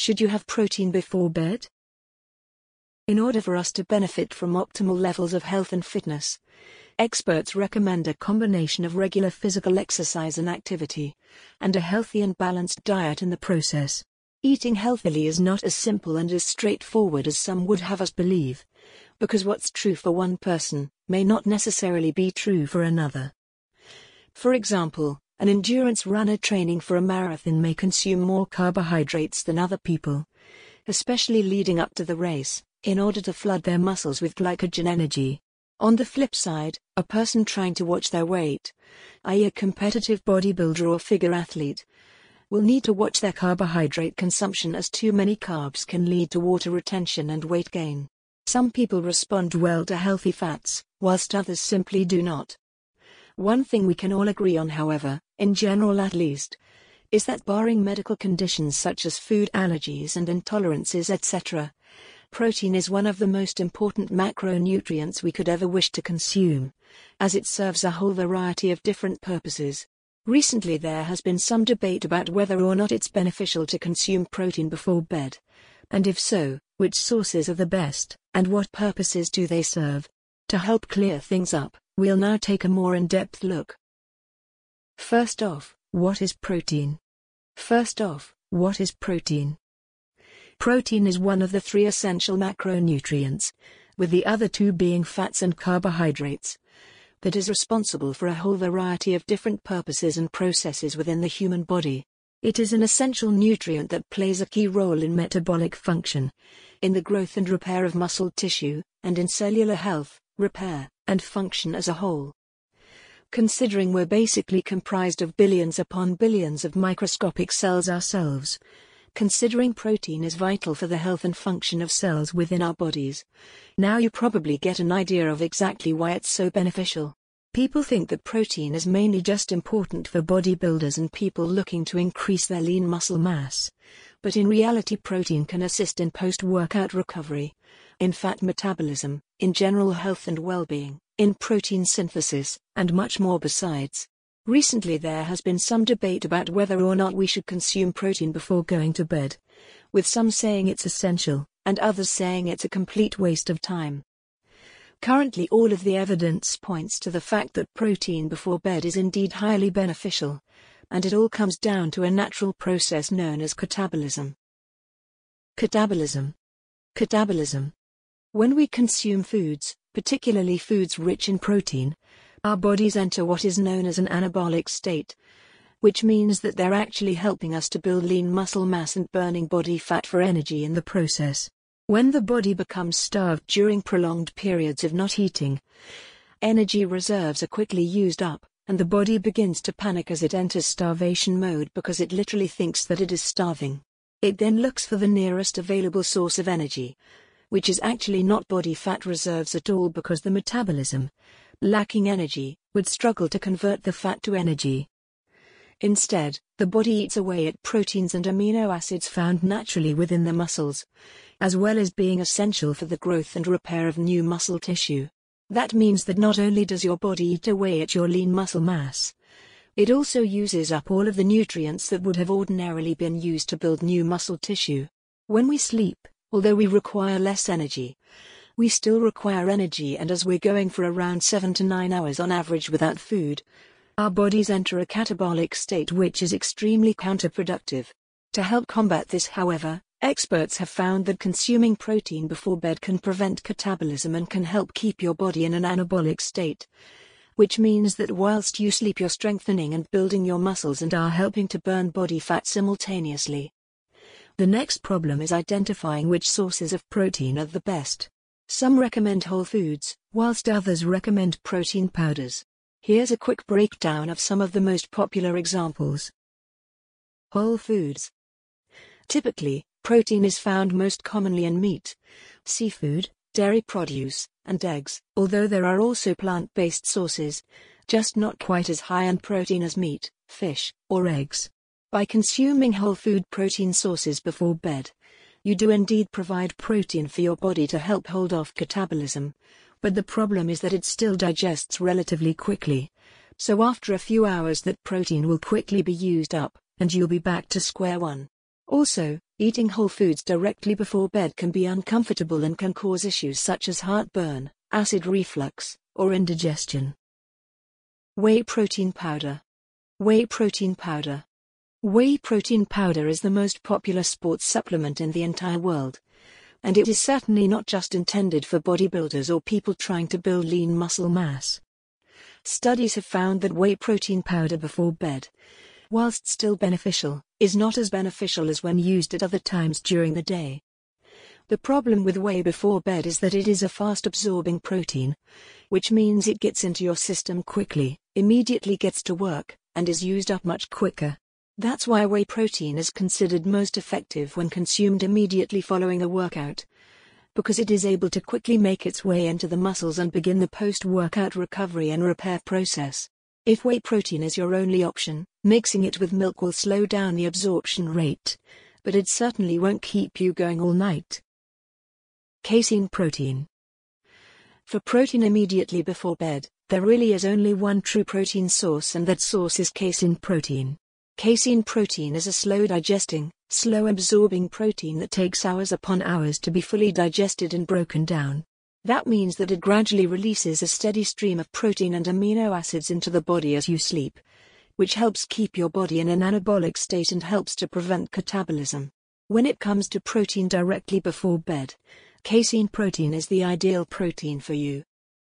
Should you have protein before bed? In order for us to benefit from optimal levels of health and fitness, experts recommend a combination of regular physical exercise and activity, and a healthy and balanced diet in the process. Eating healthily is not as simple and as straightforward as some would have us believe, because what's true for one person may not necessarily be true for another. For example, an endurance runner training for a marathon may consume more carbohydrates than other people, especially leading up to the race in order to flood their muscles with glycogen energy. On the flip side, a person trying to watch their weight, i.e., a competitive bodybuilder or figure athlete, will need to watch their carbohydrate consumption as too many carbs can lead to water retention and weight gain. Some people respond well to healthy fats, whilst others simply do not. One thing we can all agree on, however, in general at least, is that barring medical conditions such as food allergies and intolerances, etc., Protein is one of the most important macronutrients we could ever wish to consume, as it serves a whole variety of different purposes. Recently, there has been some debate about whether or not it's beneficial to consume protein before bed. And if so, which sources are the best, and what purposes do they serve? To help clear things up, we'll now take a more in depth look. First off, what is protein? First off, what is protein? Protein is one of the three essential macronutrients, with the other two being fats and carbohydrates, that is responsible for a whole variety of different purposes and processes within the human body. It is an essential nutrient that plays a key role in metabolic function, in the growth and repair of muscle tissue, and in cellular health, repair, and function as a whole. Considering we're basically comprised of billions upon billions of microscopic cells ourselves, considering protein is vital for the health and function of cells within our bodies. Now you probably get an idea of exactly why it's so beneficial. People think that protein is mainly just important for bodybuilders and people looking to increase their lean muscle mass. But in reality, protein can assist in post workout recovery, in fat metabolism, in general health and well being, in protein synthesis, and much more besides. Recently, there has been some debate about whether or not we should consume protein before going to bed, with some saying it's essential, and others saying it's a complete waste of time. Currently, all of the evidence points to the fact that protein before bed is indeed highly beneficial, and it all comes down to a natural process known as catabolism. Catabolism. Catabolism. When we consume foods, particularly foods rich in protein, our bodies enter what is known as an anabolic state, which means that they're actually helping us to build lean muscle mass and burning body fat for energy in the process. When the body becomes starved during prolonged periods of not eating, energy reserves are quickly used up, and the body begins to panic as it enters starvation mode because it literally thinks that it is starving. It then looks for the nearest available source of energy, which is actually not body fat reserves at all because the metabolism, lacking energy, would struggle to convert the fat to energy. Instead, the body eats away at proteins and amino acids found naturally within the muscles, as well as being essential for the growth and repair of new muscle tissue. That means that not only does your body eat away at your lean muscle mass, it also uses up all of the nutrients that would have ordinarily been used to build new muscle tissue. When we sleep, although we require less energy, we still require energy and as we're going for around 7 to 9 hours on average without food, our bodies enter a catabolic state which is extremely counterproductive. To help combat this, however, experts have found that consuming protein before bed can prevent catabolism and can help keep your body in an anabolic state. Which means that whilst you sleep, you're strengthening and building your muscles and are helping to burn body fat simultaneously. The next problem is identifying which sources of protein are the best. Some recommend whole foods, whilst others recommend protein powders. Here's a quick breakdown of some of the most popular examples. Whole foods. Typically, protein is found most commonly in meat, seafood, dairy produce, and eggs, although there are also plant based sources, just not quite as high in protein as meat, fish, or eggs. By consuming whole food protein sources before bed, you do indeed provide protein for your body to help hold off catabolism, but the problem is that it still digests relatively quickly. So after a few hours that protein will quickly be used up, and you'll be back to square one. Also, Eating whole foods directly before bed can be uncomfortable and can cause issues such as heartburn, acid reflux, or indigestion. Whey protein powder. Whey protein powder. Whey protein powder is the most popular sports supplement in the entire world. And it is certainly not just intended for bodybuilders or people trying to build lean muscle mass. Studies have found that whey protein powder before bed, whilst still beneficial, is not as beneficial as when used at other times during the day. The problem with whey before bed is that it is a fast absorbing protein, which means it gets into your system quickly, immediately gets to work, and is used up much quicker. That's why whey protein is considered most effective when consumed immediately following a workout. Because it is able to quickly make its way into the muscles and begin the post workout recovery and repair process. If whey protein is your only option, mixing it with milk will slow down the absorption rate, but it certainly won't keep you going all night. Casein protein. For protein immediately before bed, there really is only one true protein source, and that source is casein protein. Casein protein is a slow digesting, slow absorbing protein that takes hours upon hours to be fully digested and broken down. That means that it gradually releases a steady stream of protein and amino acids into the body as you sleep, which helps keep your body in an anabolic state and helps to prevent catabolism. When it comes to protein directly before bed, casein protein is the ideal protein for you.